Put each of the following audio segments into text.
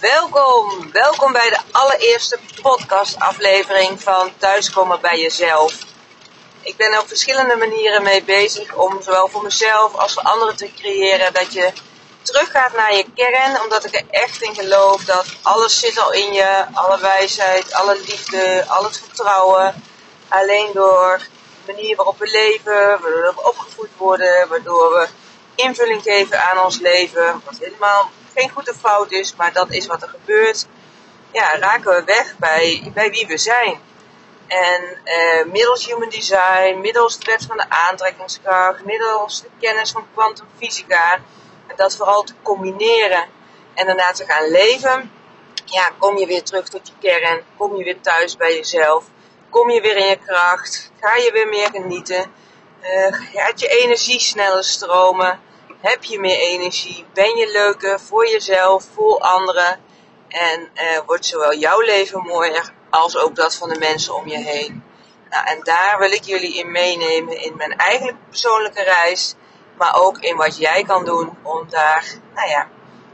Welkom, welkom bij de allereerste podcastaflevering van Thuiskomen bij Jezelf. Ik ben er op verschillende manieren mee bezig om zowel voor mezelf als voor anderen te creëren dat je teruggaat naar je kern, omdat ik er echt in geloof dat alles zit al in je, alle wijsheid, alle liefde, al het vertrouwen. Alleen door de manier waarop we leven, waardoor we opgevoed worden, waardoor we invulling geven aan ons leven, wat helemaal geen goed of fout is, maar dat is wat er gebeurt. Ja, raken we weg bij, bij wie we zijn. En eh, middels human design, middels de wet van de aantrekkingskracht, middels de kennis van kwantumfysica, en dat vooral te combineren en daarna te gaan leven, ja, kom je weer terug tot je kern, kom je weer thuis bij jezelf, kom je weer in je kracht, ga je weer meer genieten, uh, gaat je energie sneller stromen, heb je meer energie? Ben je leuker voor jezelf, voor anderen? En uh, wordt zowel jouw leven mooier als ook dat van de mensen om je heen. Nou, en daar wil ik jullie in meenemen in mijn eigen persoonlijke reis. Maar ook in wat jij kan doen om daar nou ja,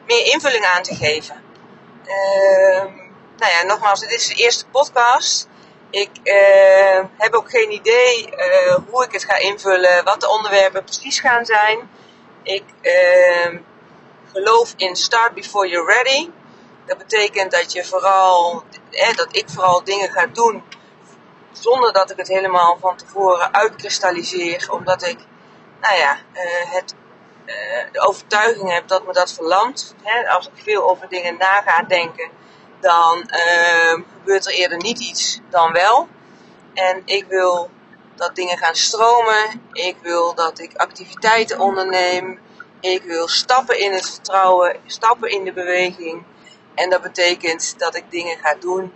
meer invulling aan te geven. Uh, nou ja, nogmaals, dit is de eerste podcast. Ik uh, heb ook geen idee uh, hoe ik het ga invullen, wat de onderwerpen precies gaan zijn. Ik uh, geloof in start before you're ready. Dat betekent dat je vooral, eh, dat ik vooral dingen ga doen zonder dat ik het helemaal van tevoren uitkristalliseer, omdat ik, nou ja, uh, het, uh, de overtuiging heb dat me dat verlamt. Hè? Als ik veel over dingen na ga denken, dan uh, gebeurt er eerder niet iets dan wel. En ik wil dat dingen gaan stromen. Ik wil dat ik activiteiten onderneem. Ik wil stappen in het vertrouwen, stappen in de beweging. En dat betekent dat ik dingen ga doen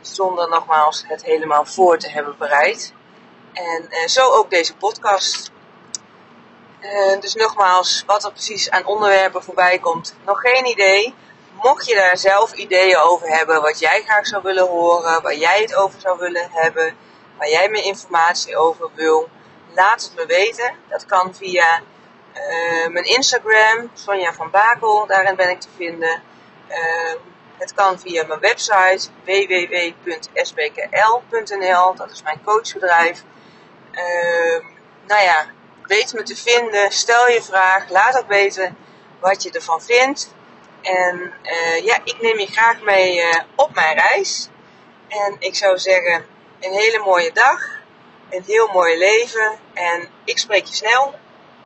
zonder nogmaals het helemaal voor te hebben bereid. En uh, zo ook deze podcast. Uh, dus nogmaals, wat er precies aan onderwerpen voorbij komt, nog geen idee. Mocht je daar zelf ideeën over hebben, wat jij graag zou willen horen, waar jij het over zou willen hebben, waar jij meer informatie over wil, laat het me weten. Dat kan via uh, mijn Instagram, Sonja van Bakel, daarin ben ik te vinden. Uh, het kan via mijn website www.sbkl.nl, dat is mijn coachbedrijf. Uh, nou ja, weet me te vinden, stel je vraag, laat ook weten wat je ervan vindt. En uh, ja, ik neem je graag mee op mijn reis. En ik zou zeggen, een hele mooie dag, een heel mooi leven en ik spreek je snel.